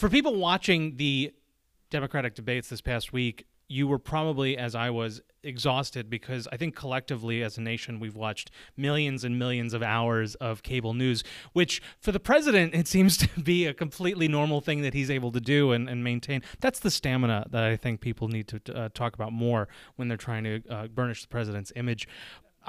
For people watching the Democratic debates this past week, you were probably, as I was, exhausted because I think collectively as a nation we've watched millions and millions of hours of cable news, which for the president it seems to be a completely normal thing that he's able to do and, and maintain. That's the stamina that I think people need to uh, talk about more when they're trying to uh, burnish the president's image.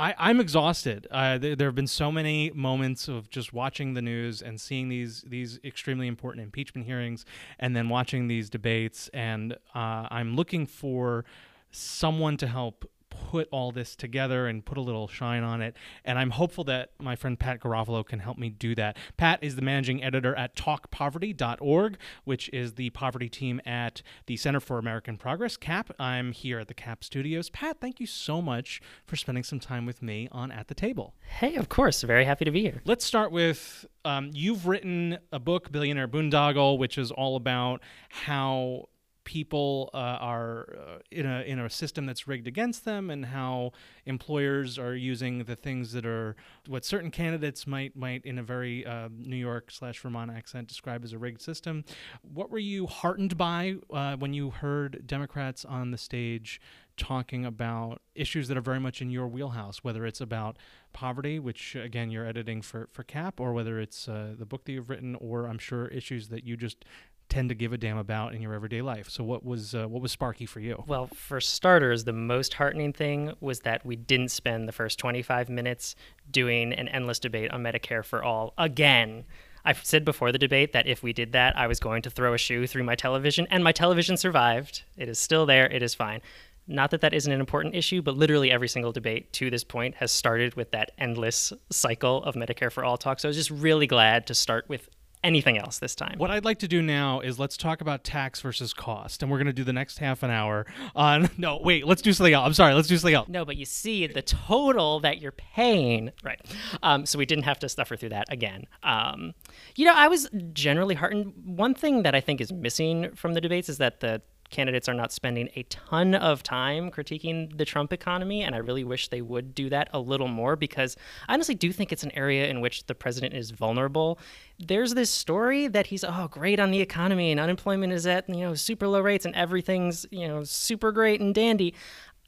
I, am exhausted. Uh, there, there, have been so many moments of just watching the news and seeing these these extremely important impeachment hearings, and then watching these debates. And uh, I'm looking for someone to help put all this together and put a little shine on it. And I'm hopeful that my friend Pat Garofalo can help me do that. Pat is the managing editor at talkpoverty.org, which is the poverty team at the Center for American Progress, CAP. I'm here at the CAP studios. Pat, thank you so much for spending some time with me on At the Table. Hey, of course. Very happy to be here. Let's start with um, you've written a book, Billionaire Boondoggle, which is all about how people uh, are uh, in a in a system that's rigged against them, and how employers are using the things that are what certain candidates might might in a very uh, New York slash Vermont accent describe as a rigged system. What were you heartened by uh, when you heard Democrats on the stage? talking about issues that are very much in your wheelhouse, whether it's about poverty, which again you're editing for, for CAP, or whether it's uh, the book that you've written, or I'm sure issues that you just tend to give a damn about in your everyday life. So what was uh, what was Sparky for you? Well, for starters, the most heartening thing was that we didn't spend the first 25 minutes doing an endless debate on Medicare for all again. I've said before the debate that if we did that, I was going to throw a shoe through my television, and my television survived. It is still there. It is fine. Not that that isn't an important issue, but literally every single debate to this point has started with that endless cycle of Medicare for all talk. So I was just really glad to start with anything else this time. What I'd like to do now is let's talk about tax versus cost, and we're going to do the next half an hour on. No, wait, let's do something else. I'm sorry, let's do something else. No, but you see the total that you're paying, right? Um, so we didn't have to suffer through that again. Um, you know, I was generally heartened. One thing that I think is missing from the debates is that the candidates are not spending a ton of time critiquing the Trump economy, and I really wish they would do that a little more because I honestly do think it's an area in which the president is vulnerable. There's this story that he's oh great on the economy and unemployment is at you know super low rates and everything's you know super great and dandy.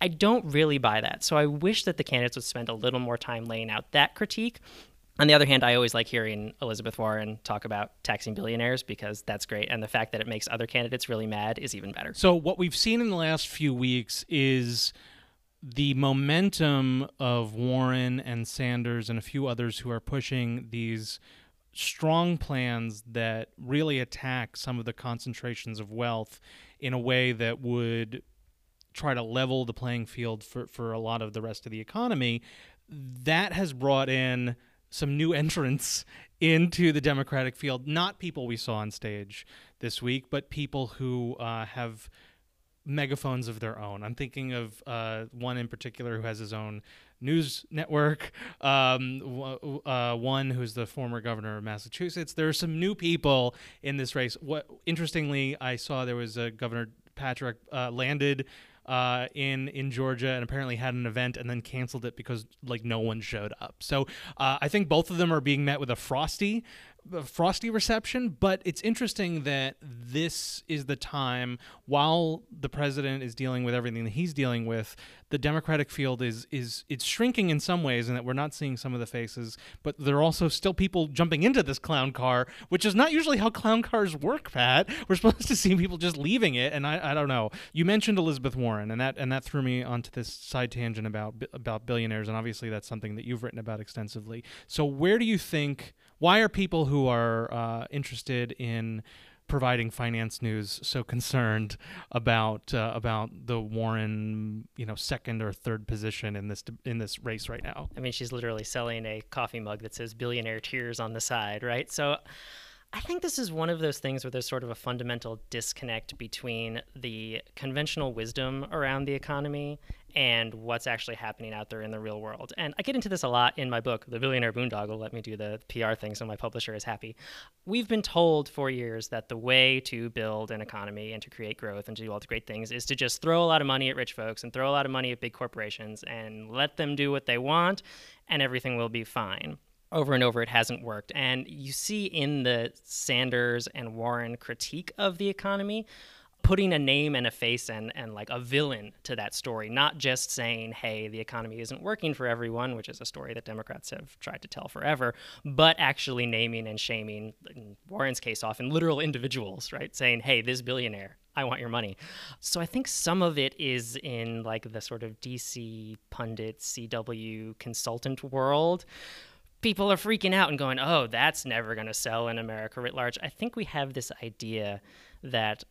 I don't really buy that. So I wish that the candidates would spend a little more time laying out that critique on the other hand, I always like hearing Elizabeth Warren talk about taxing billionaires because that's great. And the fact that it makes other candidates really mad is even better. So, what we've seen in the last few weeks is the momentum of Warren and Sanders and a few others who are pushing these strong plans that really attack some of the concentrations of wealth in a way that would try to level the playing field for, for a lot of the rest of the economy. That has brought in some new entrants into the Democratic field. Not people we saw on stage this week, but people who uh, have megaphones of their own. I'm thinking of uh, one in particular who has his own news network. Um, uh, one who's the former governor of Massachusetts. There are some new people in this race. What interestingly, I saw there was a Governor Patrick uh, landed uh, in in Georgia and apparently had an event and then canceled it because like no one showed up. So uh, I think both of them are being met with a frosty frosty reception, but it's interesting that this is the time while the president is dealing with everything that he's dealing with, the Democratic field is is it's shrinking in some ways and that we're not seeing some of the faces, but there are also still people jumping into this clown car, which is not usually how clown cars work, Pat. We're supposed to see people just leaving it and I, I don't know. You mentioned Elizabeth Warren and that and that threw me onto this side tangent about about billionaires and obviously that's something that you've written about extensively. So where do you think why are people who are uh, interested in providing finance news so concerned about uh, about the Warren, you know, second or third position in this in this race right now? I mean, she's literally selling a coffee mug that says "billionaire tears" on the side, right? So. I think this is one of those things where there's sort of a fundamental disconnect between the conventional wisdom around the economy and what's actually happening out there in the real world. And I get into this a lot in my book, The Billionaire Boondoggle. Let me do the PR thing so my publisher is happy. We've been told for years that the way to build an economy and to create growth and to do all the great things is to just throw a lot of money at rich folks and throw a lot of money at big corporations and let them do what they want and everything will be fine. over and over it hasn't worked. And you see in the Sanders and Warren critique of the economy, putting a name and a face and, and like a villain to that story, not just saying, hey, the economy isn't working for everyone, which is a story that Democrats have tried to tell forever, but actually naming and shaming, in Warren's case, often literal individuals, right? Saying, hey, this billionaire, I want your money. So I think some of it is in like the sort of DC pundit, CW consultant world people are freaking out and going, oh, that's never going to sell in America writ large. I think we have this idea that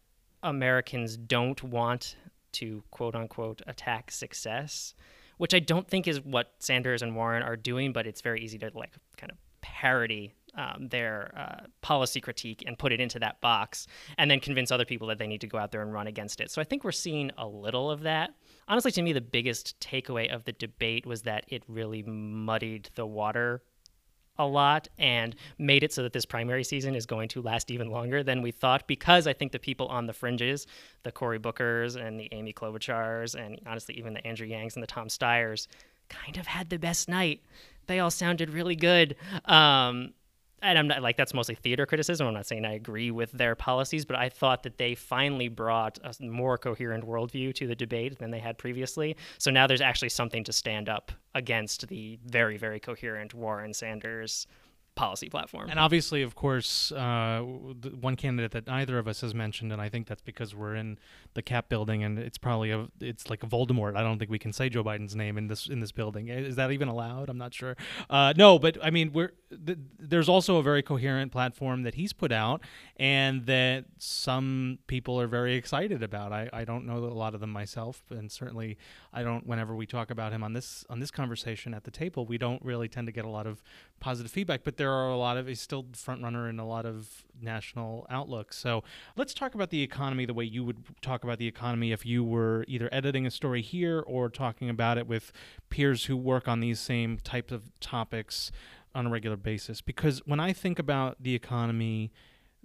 Americans don't want to quote unquote attack success, which I don't think is what Sanders and Warren are doing, but it's very easy to like kind of parody um, their uh, policy critique and put it into that box and then convince other people that they need to go out there and run against it. So I think we're seeing a little of that. Honestly, to me, the biggest takeaway of the debate was that it really muddied the water a lot and made it so that this primary season is going to last even longer than we thought because I think the people on the fringes, the Cory Bookers and the Amy Klobuchars and honestly even the Andrew Yangs and the Tom Steyers kind of had the best night. They all sounded really good. Um, and I'm not like that's mostly theater criticism. I'm not saying I agree with their policies, but I thought that they finally brought a more coherent worldview to the debate than they had previously. So now there's actually something to stand up against the very, very coherent Warren Sanders policy platform. And obviously, of course, uh, one candidate that neither of us has mentioned, and I think that's because we're in the Cap building, and it's probably a it's like a Voldemort. I don't think we can say Joe Biden's name in this in this building. Is that even allowed? I'm not sure. Uh, no, but I mean, we're th- there's also a very coherent platform that he's put out, and that some people are very excited about. I, I don't know a lot of them myself, and certainly I don't. Whenever we talk about him on this on this conversation at the table, we don't really tend to get a lot of positive feedback. But there are a lot of he's still front runner in a lot of national outlooks. So let's talk about the economy the way you would talk about the economy if you were either editing a story here or talking about it with peers who work on these same types of topics on a regular basis. Because when I think about the economy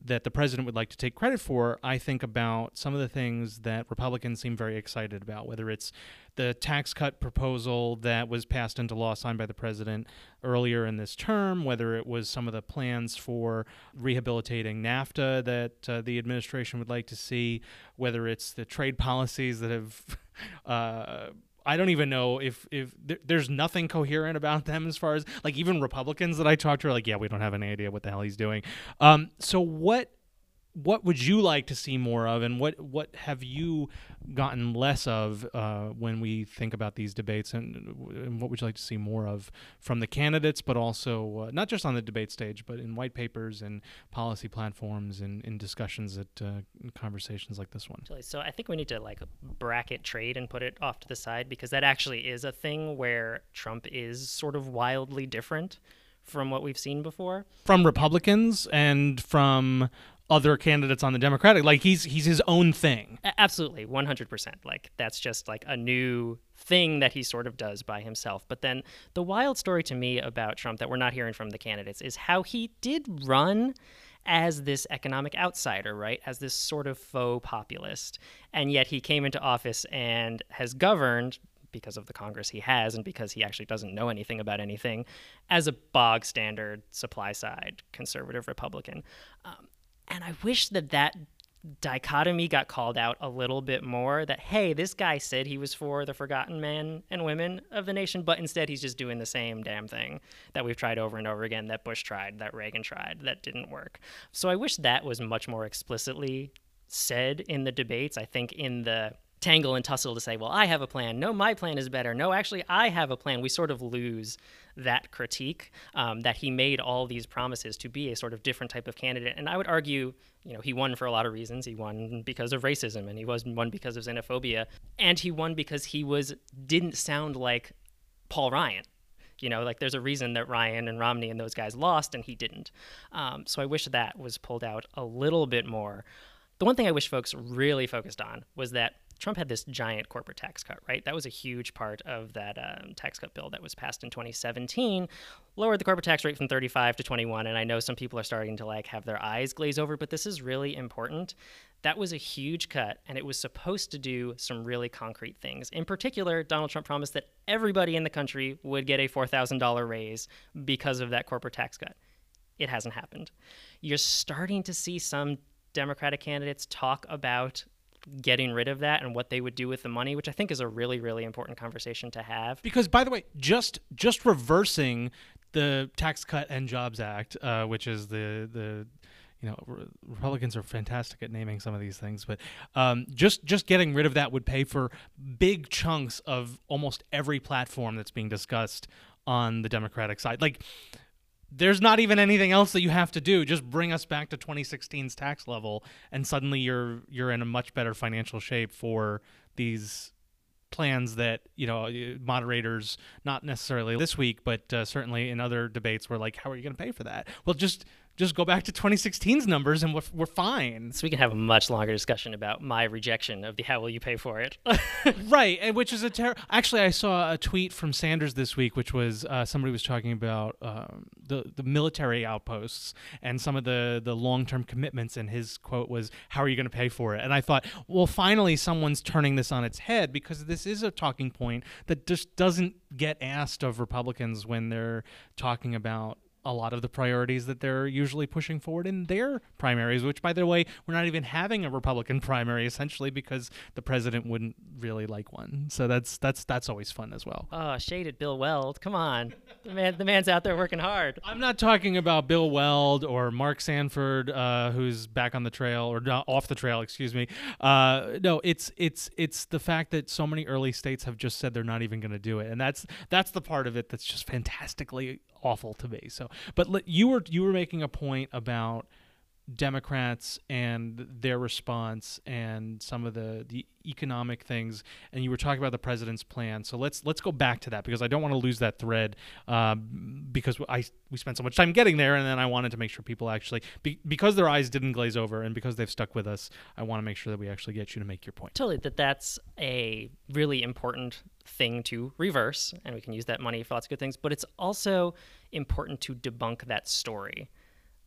that the president would like to take credit for, I think about some of the things that Republicans seem very excited about, whether it's the tax cut proposal that was passed into law signed by the president earlier in this term, whether it was some of the plans for rehabilitating NAFTA that uh, the administration would like to see, whether it's the trade policies that have. Uh, I don't even know if if there's nothing coherent about them as far as like even Republicans that I talk to are like, yeah, we don't have any idea what the hell he's doing. Um, so what what would you like to see more of, and what what have you gotten less of uh, when we think about these debates, and, and, what would you like to see more of from the candidates, but also uh, not just on the debate stage, but in white papers and policy platforms and in discussions at uh, conversations like this one. So I think we need to like bracket trade and put it off to the side because that actually is a thing where Trump is sort of wildly different from what we've seen before from Republicans and from other candidates on the Democratic. Like he's he's his own thing. Absolutely, one hundred percent. Like that's just like a new thing that he sort of does by himself. But then the wild story to me about Trump that we're not hearing from the candidates is how he did run as this economic outsider, right? As this sort of faux populist. And yet he came into office and has governed because of the Congress he has and because he actually doesn't know anything about anything as a bog standard supply side conservative Republican. Um, and I wish that that dichotomy got called out a little bit more that hey this guy said he was for the forgotten men and women of the nation but instead he's just doing the same damn thing that we've tried over and over again that bush tried that reagan tried that didn't work. So i wish that was much more explicitly said in the debates. I think in the tangle and tussle to say, well, I have a plan. No, my plan is better. No, actually, I have a plan. We sort of lose that critique um, that he made all these promises to be a sort of different type of candidate. And I would argue, you know, he won for a lot of reasons. He won because of racism, and he was won because of xenophobia, and he won because he was didn't sound like Paul Ryan. You know, like there's a reason that Ryan and Romney and those guys lost, and he didn't. Um, so I wish that was pulled out a little bit more. The one thing I wish folks really focused on was that Trump had this giant corporate tax cut, right? That was a huge part of that um, tax cut bill that was passed in 2017, lowered the corporate tax rate from 35 to 21. And I know some people are starting to like have their eyes glaze over, but this is really important That was a huge cut, and it was supposed to do some really concrete things. In particular, Donald Trump promised that everybody in the country would get a $4,000 raise because of that corporate tax cut. It hasn't happened. You're starting to see some Democratic candidates talk about getting rid of that and what they would do with the money, which I think is a really, really important conversation to have. Because, by the way, just just reversing the Tax Cut and Jobs Act, uh, which is the the you know re- Republicans are fantastic at naming some of these things, but um, just just getting rid of that would pay for big chunks of almost every platform that's being discussed on the Democratic side. Like there's not even anything else that you have to do. Just bring us back to 2016's tax level, and suddenly you're you're in a much better financial shape for these plans that you know moderators not necessarily this week but uh, certainly in other debates were like how are you going to pay for that well just just go back to 2016's numbers and we're, we're fine. So we can have a much longer discussion about my rejection of the how will you pay for it. right, and which is a terrible. Actually, I saw a tweet from Sanders this week, which was uh, somebody was talking about um, the the military outposts and some of the the long term commitments, and his quote was, "How are you going to pay for it?" And I thought, well, finally, someone's turning this on its head because this is a talking point that just doesn't get asked of Republicans when they're talking about a lot of the priorities that they're usually pushing forward in their primaries, which, by the way, we're not even having a Republican primary essentially because the president wouldn't really like one. So that's that's that's always fun as well. Oh, shaded Bill Weld. Come on, the man, the man's out there working hard. I'm not talking about Bill Weld or Mark Sanford, uh, who's back on the trail or off the trail. Excuse me. Uh, no, it's it's it's the fact that so many early states have just said they're not even going to do it, and that's that's the part of it that's just fantastically awful to me. So, but you were you were making a point about Democrats and their response and some of the the economic things, and you were talking about the president's plan. So let's let's go back to that because I don't want to lose that thread um, because I we spent so much time getting there, and then I wanted to make sure people actually be, because their eyes didn't glaze over and because they've stuck with us, I want to make sure that we actually get you to make your point. Totally, that that's a really important thing to reverse, and we can use that money for lots of good things. But it's also important to debunk that story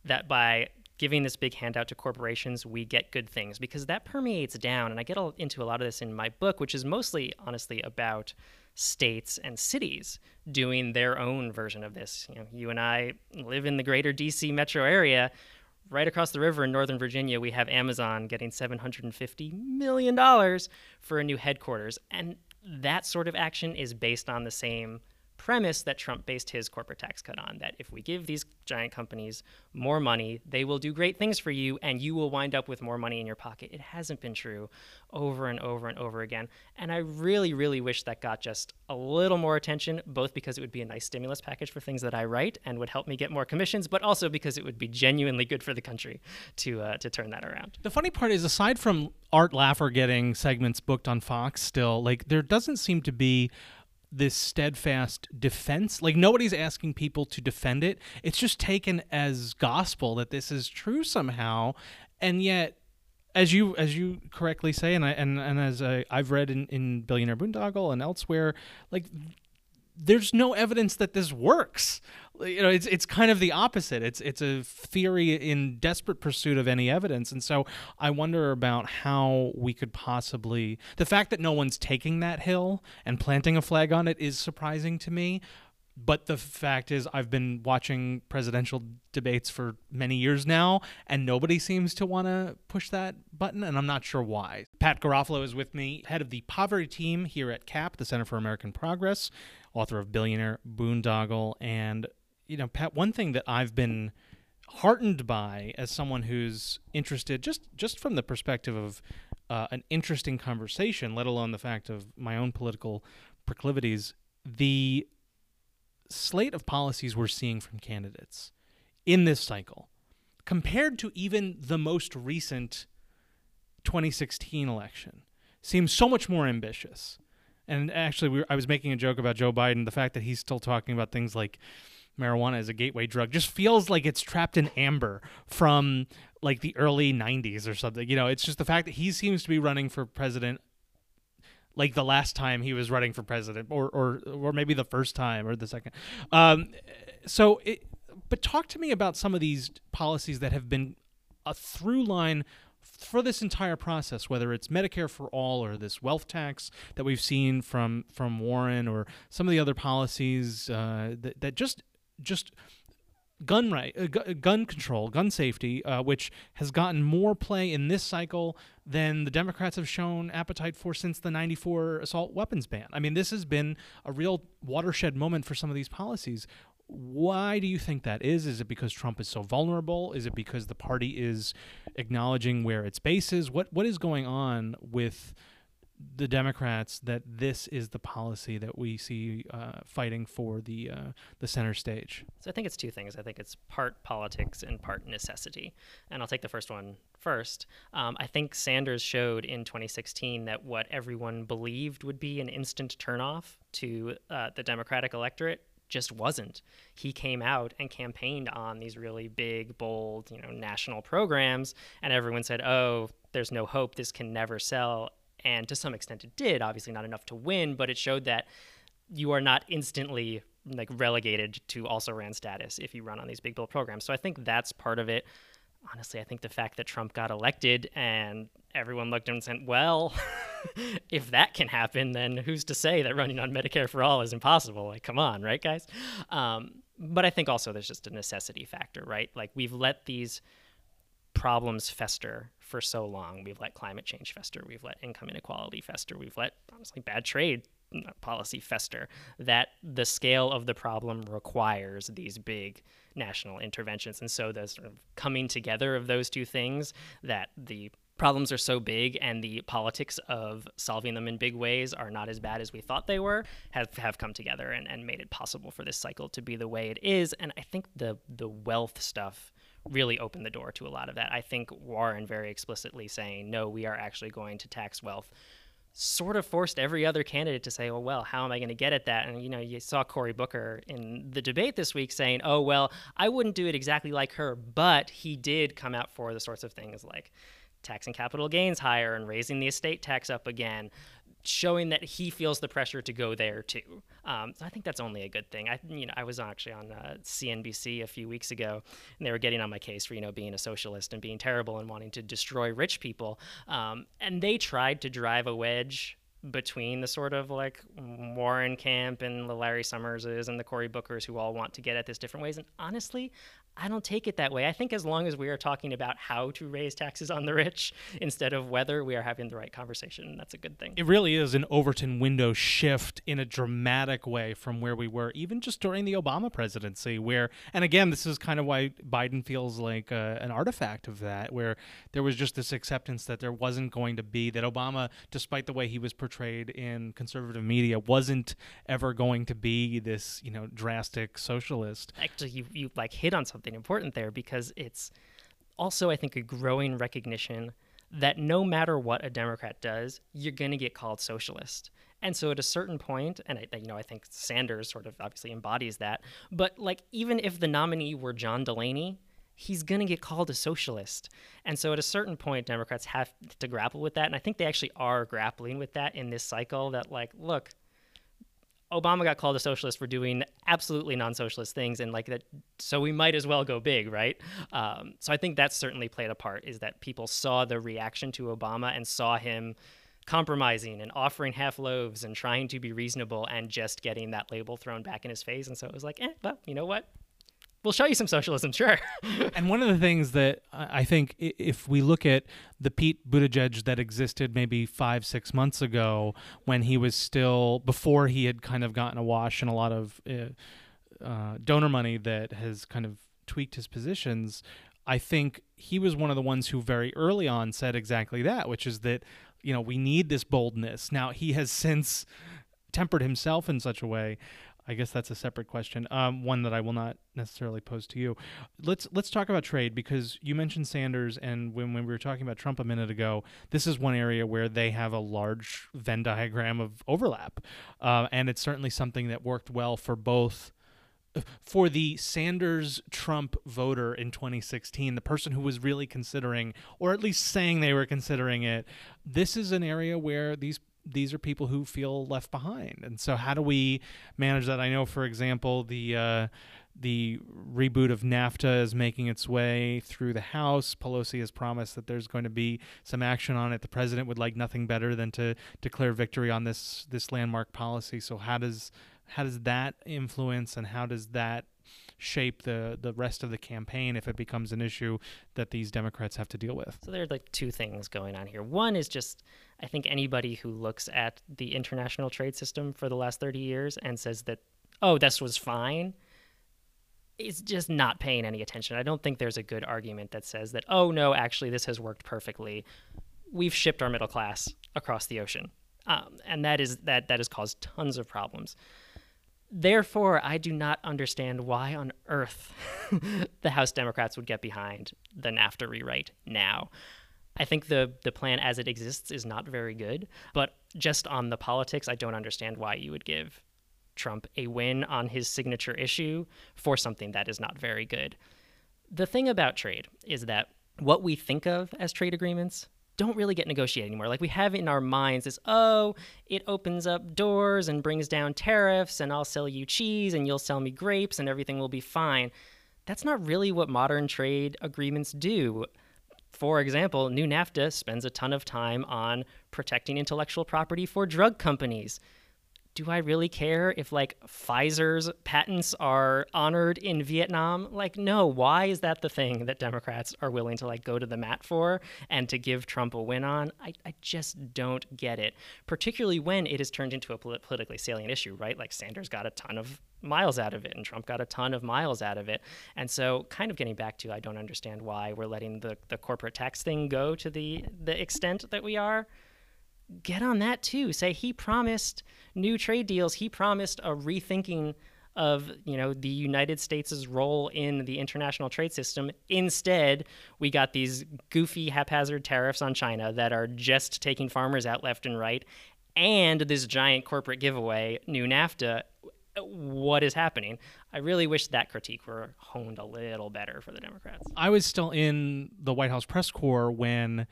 that by giving this big handout to corporations, we get good things because that permeates down. And I get into a lot of this in my book, which is mostly, honestly, about states and cities doing their own version of this. You know, you and I live in the greater DC metro area. Right across the river in Northern Virginia, we have Amazon getting $750 million for a new headquarters. And that sort of action is based on the same premise that Trump based his corporate tax cut on that if we give these giant companies more money, they will do great things for you and you will wind up with more money in your pocket. It hasn't been true over and over and over again. And I really, really wish that got just a little more attention, both because it would be a nice stimulus package for things that I write and would help me get more commissions, but also because it would be genuinely good for the country to, uh, to turn that around. The funny part is, aside from Art Laffer getting segments booked on Fox still, like there doesn't seem to be this steadfast defense. Like nobody's asking people to defend it. It's just taken as gospel that this is true somehow, and yet. As you as you correctly say, and I and, and as I, I've read in, in Billionaire Boondoggle and elsewhere, like there's no evidence that this works. You know, it's it's kind of the opposite. It's it's a theory in desperate pursuit of any evidence, and so I wonder about how we could possibly. The fact that no one's taking that hill and planting a flag on it is surprising to me. But the fact is, I've been watching presidential debates for many years now, and nobody seems to want to push that button, and I'm not sure why. Pat Garofalo is with me, head of the poverty team here at CAP, the Center for American Progress author of Billionaire Boondoggle. And, you know, Pat, one thing that I've been heartened by as someone who's interested just just from the perspective of uh, an interesting conversation let alone the fact of my own political proclivities the slate of policies we're seeing from candidates in this cycle compared to even the most recent 2016 election seems so much more ambitious and actually, we were, I was making a joke about Joe Biden. The fact that he's still talking about things like marijuana as a gateway drug just feels like it's trapped in amber from like the early 90s or something. You know, it's just the fact that he seems to be running for president like the last time he was running for president or or or maybe the first time or the second. Um, so it, but talk to me about some of these policies that have been a through line for this entire process, whether it's Medicare for all or this wealth tax that we've seen from from Warren or some of the other policies uh, that that just just gun right uh, gu- gun control gun safety uh, which has gotten more play in this cycle than the democrats have shown appetite for since the 94 assault weapons ban. I mean this has been a real watershed moment for some of these policies. Why do you think that is? Is it because trump is so vulnerable? Is it because the party is acknowledging where its base is? What what is going on with the Democrats that this is the policy that we see uh, fighting for the uh, the center stage. So I think it's two things. I think it's part politics and part necessity. And I'll take the first one first. Um, I think Sanders showed in 2016 that what everyone believed would be an instant turnoff to uh, the Democratic electorate just wasn't. He came out and campaigned on these really big, bold, you know, national programs, and everyone said, "Oh, there's no hope. This can never sell." And to some extent it did. Obviously, not enough to win, but it showed that you are not instantly like relegated to also ran status if you run on these big bill programs. So I think that's part of it. Honestly, I think the fact that Trump got elected and everyone looked at him and said, "Well, if that can happen, then who's to say that running on Medicare for all is impossible?" Like, come on, right, guys? Um, but I think also there's just a necessity factor, right? Like we've let these problems fester for so long. We've let climate change fester. We've let income inequality fester. We've let, honestly, bad trade uh, policy fester. That the scale of the problem requires these big national interventions. And so the sort of coming together of those two things, that the problems are so big and the politics of solving them in big ways are not as bad as we thought they were have, have come together and, and made it possible for this cycle to be the way it is and i think the the wealth stuff really opened the door to a lot of that. I think Warren very explicitly saying, no, we are actually going to tax wealth sort of forced every other candidate to say, oh, well, how am I going to get at that? And, you know, you saw Cory Booker in the debate this week saying, oh, well, I wouldn't do it exactly like her, but he did come out for the sorts of things like taxing capital gains higher and raising the estate tax up again showing that he feels the pressure to go there too. Um, so I think that's only a good thing. I, you know, I was actually on uh, CNBC a few weeks ago, and they were getting on my case for you know being a socialist and being terrible and wanting to destroy rich people. Um, and they tried to drive a wedge between the sort of like Warren camp and the Larry Summerses and the Cory Bookers who all want to get at this different ways. And honestly, I don't take it that way. I think as long as we are talking about how to raise taxes on the rich instead of whether we are having the right conversation, that's a good thing. It really is an Overton window shift in a dramatic way from where we were, even just during the Obama presidency, where, and again, this is kind of why Biden feels like uh, an artifact of that, where there was just this acceptance that there wasn't going to be, that Obama, despite the way he was portrayed in conservative media, wasn't ever going to be this, you know, drastic socialist. Actually, you, you like hit on something something important there because it's also, I think, a growing recognition that no matter what a Democrat does, you're going to get called socialist. And so at a certain point, and I, you know, I think Sanders sort of obviously embodies that. But like, even if the nominee were John Delaney, he's going to get called a socialist. And so at a certain point, Democrats have to grapple with that. And I think they actually are grappling with that in this cycle. That like, look, Obama got called a socialist for doing absolutely non-socialist things, and like that, so we might as well go big, right? Um, so I think that certainly played a part. Is that people saw the reaction to Obama and saw him compromising and offering half loaves and trying to be reasonable and just getting that label thrown back in his face, and so it was like, eh, well, you know what? We'll show you some socialism, sure. and one of the things that I think, if we look at the Pete Buttigieg that existed maybe five, six months ago, when he was still before he had kind of gotten a wash and a lot of uh, uh, donor money that has kind of tweaked his positions. I think he was one of the ones who very early on said exactly that, which is that you know we need this boldness. Now he has since tempered himself in such a way I guess that's a separate question. Um, one that I will not necessarily pose to you. Let's let's talk about trade because you mentioned Sanders, and when, when we were talking about Trump a minute ago, this is one area where they have a large Venn diagram of overlap, uh, and it's certainly something that worked well for both. For the Sanders Trump voter in 2016, the person who was really considering, or at least saying they were considering it, this is an area where these these are people who feel left behind. And so, how do we manage that? I know, for example, the uh, the reboot of NAFTA is making its way through the House. Pelosi has promised that there's going to be some action on it. The president would like nothing better than to declare victory on this this landmark policy. So how does how does that influence and how does that shape the the rest of the campaign if it becomes an issue that these Democrats have to deal with? So there are like two things going on here. One is just I think anybody who looks at the international trade system for the last 30 years and says that oh this was fine is just not paying any attention. I don't think there's a good argument that says that oh no actually this has worked perfectly. We've shipped our middle class across the ocean. Um, and that is that that has caused tons of problems. Therefore, I do not understand why on earth the House Democrats would get behind the NAFTA rewrite now. I think the the plan as it exists is not very good, but just on the politics, I don't understand why you would give Trump a win on his signature issue for something that is not very good. The thing about trade is that what we think of as trade agreements don't really get negotiated anymore. Like we have in our minds this, oh, it opens up doors and brings down tariffs, and I'll sell you cheese and you'll sell me grapes and everything will be fine. That's not really what modern trade agreements do. For example, New NAFTA spends a ton of time on protecting intellectual property for drug companies do I really care if like Pfizer's patents are honored in Vietnam? Like, no. Why is that the thing that Democrats are willing to like go to the mat for and to give Trump a win on? I, I just don't get it. Particularly when it has turned into a polit- politically salient issue, right? Like Sanders got a ton of miles out of it and Trump got a ton of miles out of it. And so kind of getting back to I don't understand why we're letting the, the corporate tax thing go to the the extent that we are get on that too. Say he promised new trade deals. He promised a rethinking of you know the United States' role in the international trade system. Instead, we got these goofy haphazard tariffs on China that are just taking farmers out left and right, and this giant corporate giveaway, new NAFTA. What is happening? I really wish that critique were honed a little better for the Democrats. I was still in the White House press corps when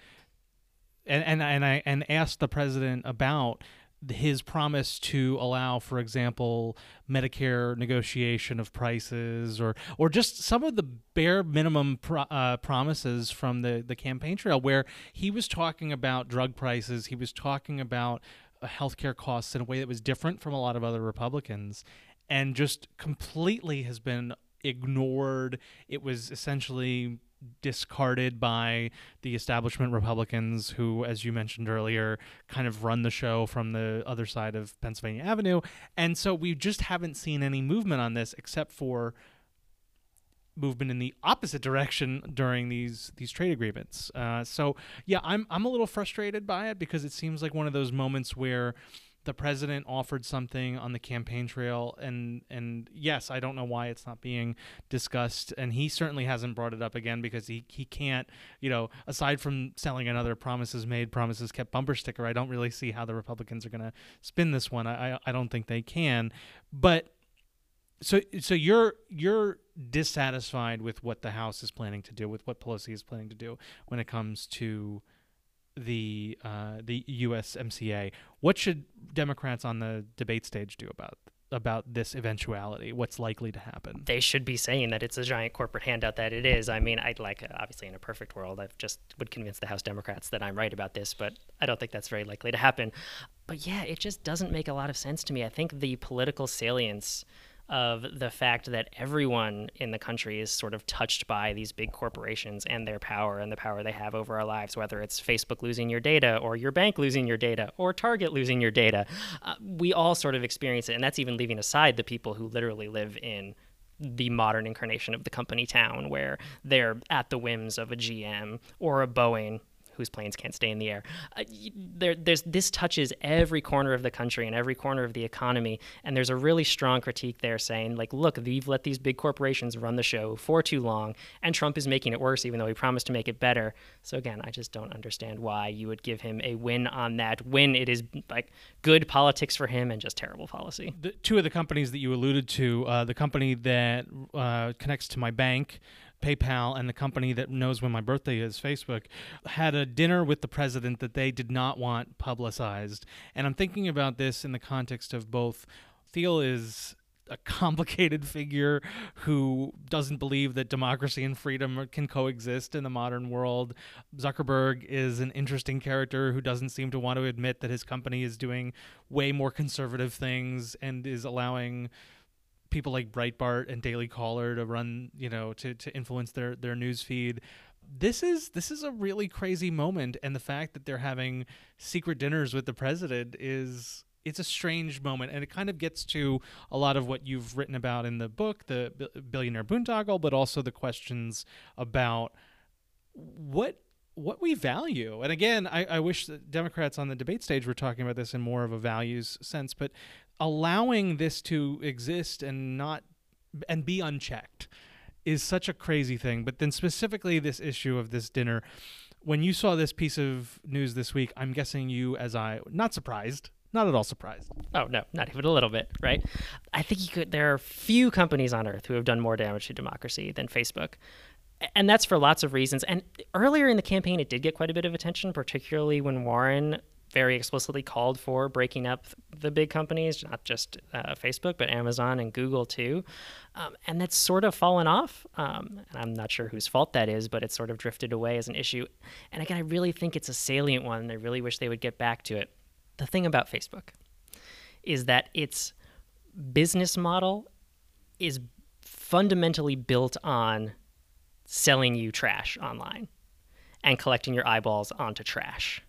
and and and I and asked the president about his promise to allow, for example, Medicare negotiation of prices, or or just some of the bare minimum pro, uh, promises from the the campaign trail, where he was talking about drug prices, he was talking about uh, healthcare costs in a way that was different from a lot of other Republicans, and just completely has been ignored. It was essentially discarded by the establishment Republicans, who, as you mentioned earlier, kind of run the show from the other side of Pennsylvania Avenue. And so we just haven't seen any movement on this except for movement in the opposite direction during these these trade agreements. Uh, so yeah, I'm I'm a little frustrated by it because it seems like one of those moments where the president offered something on the campaign trail and and yes i don't know why it's not being discussed and he certainly hasn't brought it up again because he, he can't you know aside from selling another promises made promises kept bumper sticker i don't really see how the republicans are going to spin this one. I, I i don't think they can. But so so you're you're dissatisfied with what the house is planning to do with what pelosi is planning to do when it comes to the uh, the USMCA. What should Democrats on the debate stage do about about this eventuality? What's likely to happen? They should be saying that it's a giant corporate handout that it is. I mean, I'd like obviously in a perfect world, I just would convince the House Democrats that I'm right about this, but I don't think that's very likely to happen. But yeah, it just doesn't make a lot of sense to me. I think the political salience of the fact that everyone in the country is sort of touched by these big corporations and their power and the power they have over our lives, whether it's Facebook losing your data or your bank losing your data or Target losing your data. Uh, we all sort of experience it. And that's even leaving aside the people who literally live in the modern incarnation of the company town where they're at the whims of a GM or a Boeing whose planes can't stay in the air. Uh, there, there's this touches every corner of the country and every corner of the economy, and there's a really strong critique there saying like, look, we've let these big corporations run the show for too long, and Trump is making it worse, even though he promised to make it better. So again, I just don't understand why you would give him a win on that when it is like good politics for him and just terrible policy. The, two of the companies that you alluded to, uh, the company that uh, connects to my bank. PayPal and the company that knows when my birthday is, Facebook, had a dinner with the president that they did not want publicized. And I'm thinking about this in the context of both Thiel is a complicated figure who doesn't believe that democracy and freedom can coexist in the modern world. Zuckerberg is an interesting character who doesn't seem to want to admit that his company is doing way more conservative things and is allowing people like Breitbart and Daily Caller to run, you know, to, to influence their their news feed. This is this is a really crazy moment, and the fact that they're having secret dinners with the president is it's a strange moment, and it kind of gets to a lot of what you've written about in the book, the billionaire boondoggle, but also the questions about what what we value. And again, I, I wish that Democrats on the debate stage were talking about this in more of a values sense, but allowing this to exist and not and be unchecked is such a crazy thing. But then specifically this issue of this dinner, when you saw this piece of news this week, I'm guessing you, as I, not surprised, not at all surprised. Oh no, not even a little bit, right? I think you could. There are few companies on earth who have done more damage to democracy than Facebook, and that's for lots of reasons. And earlier in the campaign, it did get quite a bit of attention, particularly when Warren very explicitly called for breaking up the big companies, not just uh, Facebook, but Amazon and Google too. Um, and that's sort of fallen off. Um, and I'm not sure whose fault that is, but it's sort of drifted away as an issue. And again, I really think it's a salient one. And I really wish they would get back to it. The thing about Facebook is that its business model is fundamentally built on selling you trash online and collecting your eyeballs onto trash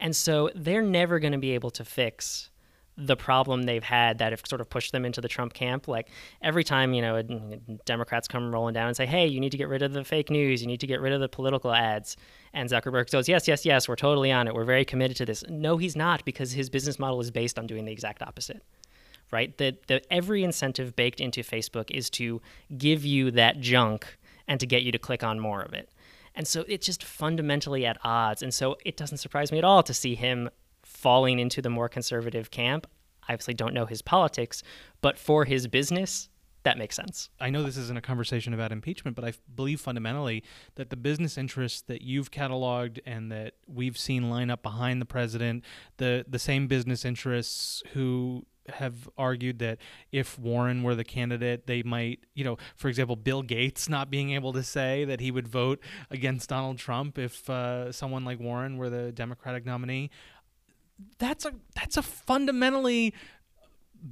and so they're never going to be able to fix the problem they've had that have sort of pushed them into the Trump camp. Like every time, you know, Democrats come rolling down and say, hey, you need to get rid of the fake news, you need to get rid of the political ads. And Zuckerberg goes, yes, yes, yes, we're totally on it. We're very committed to this. No, he's not because his business model is based on doing the exact opposite. Right? That the, every incentive baked into Facebook is to give you that junk and to get you to click on more of it. And so it's just fundamentally at odds. And so it doesn't surprise me at all to see him falling into the more conservative camp. I obviously don't know his politics, but for his business, that makes sense. I know this isn't a conversation about impeachment, but I believe fundamentally that the business interests that you've cataloged and that we've seen line up behind the president, the the same business interests who have argued that if Warren were the candidate, they might, you know, for example, Bill Gates not being able to say that he would vote against Donald Trump if uh, someone like Warren were the Democratic nominee. That's a that's a fundamentally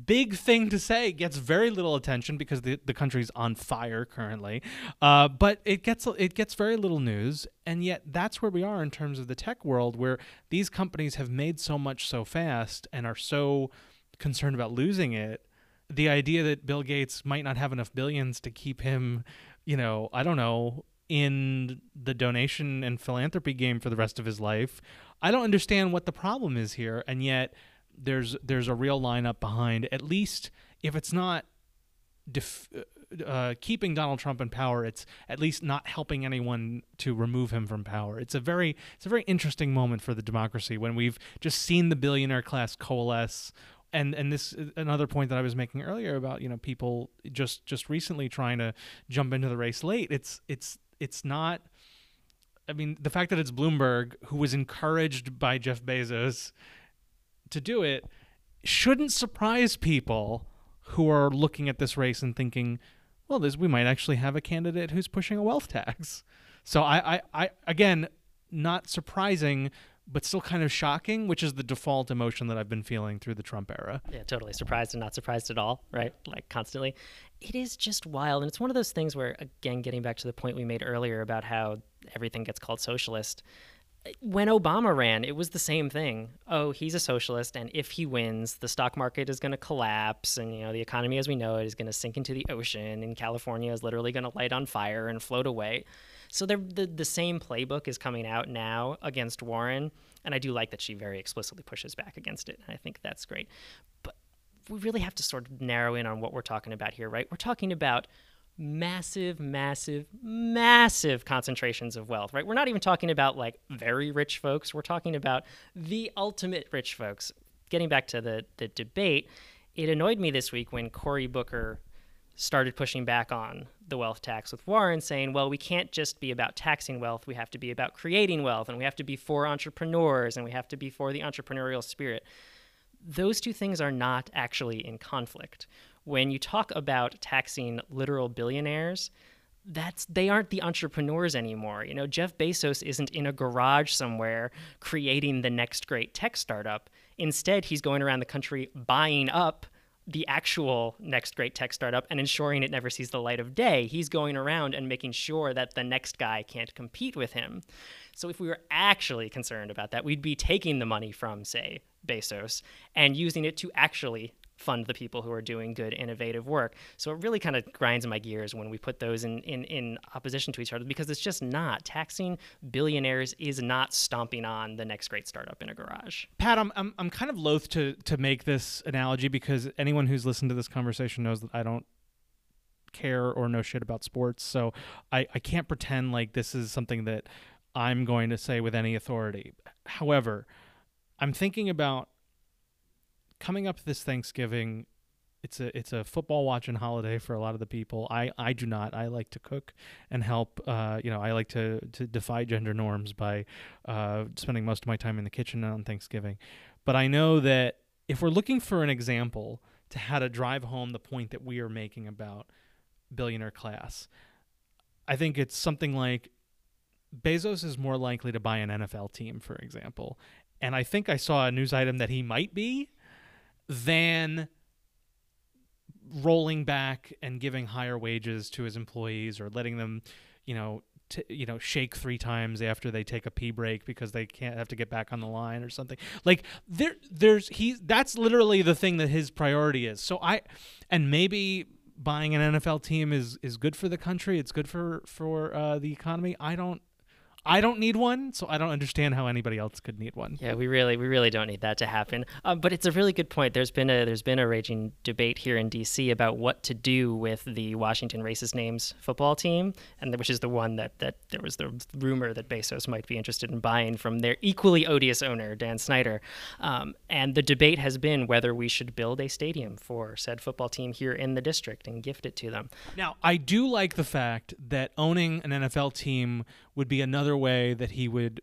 big thing to say. Gets very little attention because the, the country's on fire currently. Uh, but it gets it gets very little news. And yet that's where we are in terms of the tech world where these companies have made so much so fast and are so concerned about losing it, the idea that Bill Gates might not have enough billions to keep him, you know, I don't know, in the donation and philanthropy game for the rest of his life. I don't understand what the problem is here, and yet there's there's a real lineup behind. At least if it's not def- uh, keeping Donald Trump in power, it's at least not helping anyone to remove him from power. It's a very it's a very interesting moment for the democracy when we've just seen the billionaire class coalesce and and this uh, another point that I was making earlier about you know people just just recently trying to jump into the race late. It's it's it's not. I mean, the fact that it's Bloomberg who was encouraged by Jeff Bezos to do it shouldn't surprise people who are looking at this race and thinking, well, this we might actually have a candidate who's pushing a wealth tax. So I, I, I again, not surprising, but still kind of shocking, which is the default emotion that I've been feeling through the Trump era. Yeah, totally surprised and not surprised at all, right? Like constantly. It is just wild. And it's one of those things where, again, getting back to the point we made earlier about how everything gets called socialist. Eh, when Obama ran, it was the same thing. Oh, he's a socialist, and if he wins, the stock market is going to collapse, and you know the economy as we know it is going to sink into the ocean, and California is literally going to light on fire and float away. So the the same playbook is coming out now against Warren, and I do like that she very explicitly pushes back against it. I think that's great. But we really have to sort of narrow in on what we're talking about here, right? We're talking about massive, massive, massive concentrations of wealth, right? We're not even talking about like very rich folks. We're talking about the ultimate rich folks. Getting back to the the debate, it annoyed me this week when Cory Booker started pushing back on the wealth tax with Warren, saying, well, we can't just be about taxing wealth. We have to be about creating wealth, and we have to be for entrepreneurs, and we have to be for the entrepreneurial spirit. Those two things are not actually in conflict. when you talk about taxing literal billionaires, that's they aren't the entrepreneurs anymore. You know, Jeff Bezos isn't in a garage somewhere creating the next great tech startup. Instead, he's going around the country buying up the actual next great tech startup and ensuring it never sees the light of day. He's going around and making sure that the next guy can't compete with him. So if we were actually concerned about that, we'd be taking the money from, say, Bezos and using it to actually fund the people who are doing good, innovative work. So it really kind of grinds my gears when we put those in, in, in opposition to each other because it's just not. Taxing billionaires is not stomping on the next great startup in a garage. Pat, I'm, I'm, I'm kind of loath to, to make this analogy because anyone who's listened to this conversation knows that I don't care or know shit about sports. So I, I can't pretend like this is something that I'm going to say with any authority. However, I'm thinking about coming up this Thanksgiving. It's a it's a football watching holiday for a lot of the people. I, I do not. I like to cook and help. Uh, you know, I like to to defy gender norms by uh, spending most of my time in the kitchen on Thanksgiving. But I know that if we're looking for an example to how to drive home the point that we are making about billionaire class, I think it's something like Bezos is more likely to buy an NFL team, for example. And I think I saw a news item that he might be than rolling back and giving higher wages to his employees or letting them, you know, t- you know, shake three times after they take a pee break because they can't have to get back on the line or something. Like there, there's he. That's literally the thing that his priority is. So I, and maybe buying an NFL team is is good for the country. It's good for for uh, the economy. I don't I don't need one, so I don't understand how anybody else could need one. Yeah, we really, we really don't need that to happen. Um, but it's a really good point. There's been a there's been a raging debate here in D.C. about what to do with the Washington Racist Names football team, and which is the one that that there was the rumor that Bezos might be interested in buying from their equally odious owner Dan Snyder. Um, and the debate has been whether we should build a stadium for said football team here in the district and gift it to them. Now, I do like the fact that owning an NFL team would be another way that he would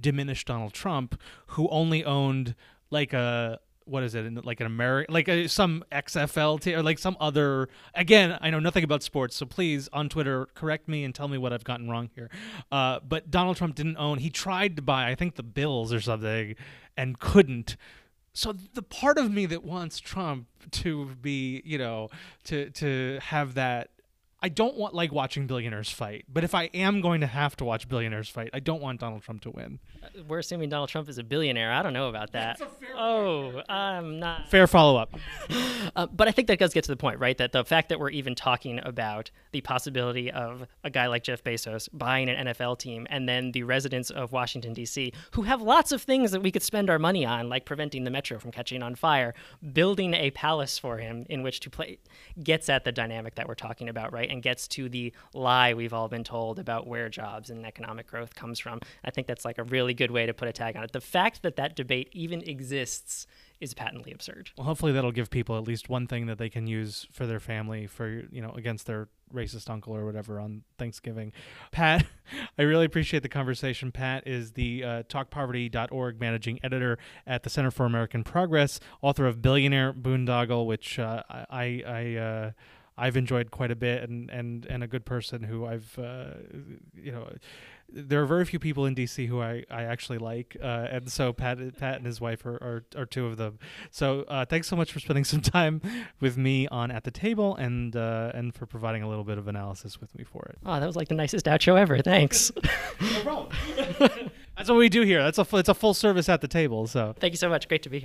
diminish Donald Trump, who only owned like a what is it like an American like a, some XFL team or like some other again I know nothing about sports so please on Twitter correct me and tell me what I've gotten wrong here. Uh, but Donald Trump didn't own he tried to buy I think the Bills or something and couldn't. So the part of me that wants Trump to be you know to to have that I don't want like watching billionaires fight, but if I am going to have to watch billionaires fight, I don't want Donald Trump to win. Uh, we're assuming Donald Trump is a billionaire. I don't know about that. oh, I'm not. Fair follow up. uh, but I think that does get to the point, right? That the fact that we're even talking about the possibility of a guy like Jeff Bezos buying an NFL team and then the residents of Washington, D.C., who have lots of things that we could spend our money on, like preventing the metro from catching on fire, building a palace for him in which to play, gets at the dynamic that we're talking about, right? And gets to the lie we've all been told about where jobs and economic growth comes from. I think that's like a really good way to put a tag on it. The fact that that debate even exists is patently absurd. Well, hopefully that'll give people at least one thing that they can use for their family for you know against their racist uncle or whatever on Thanksgiving. Pat, I really appreciate the conversation. Pat is the uh, talkpoverty.org managing editor at the Center for American Progress, author of Billionaire Boondoggle, which uh, I I. Uh, I've enjoyed quite a bit, and and and a good person who I've uh, you know. There are very few people in DC who I, I actually like, uh, and so Pat Pat and his wife are, are, are two of them. So uh, thanks so much for spending some time with me on at the table, and uh, and for providing a little bit of analysis with me for it. Oh, that was like the nicest outro ever. Thanks. no problem. That's what we do here. That's a it's a full service at the table. So thank you so much. Great to be here.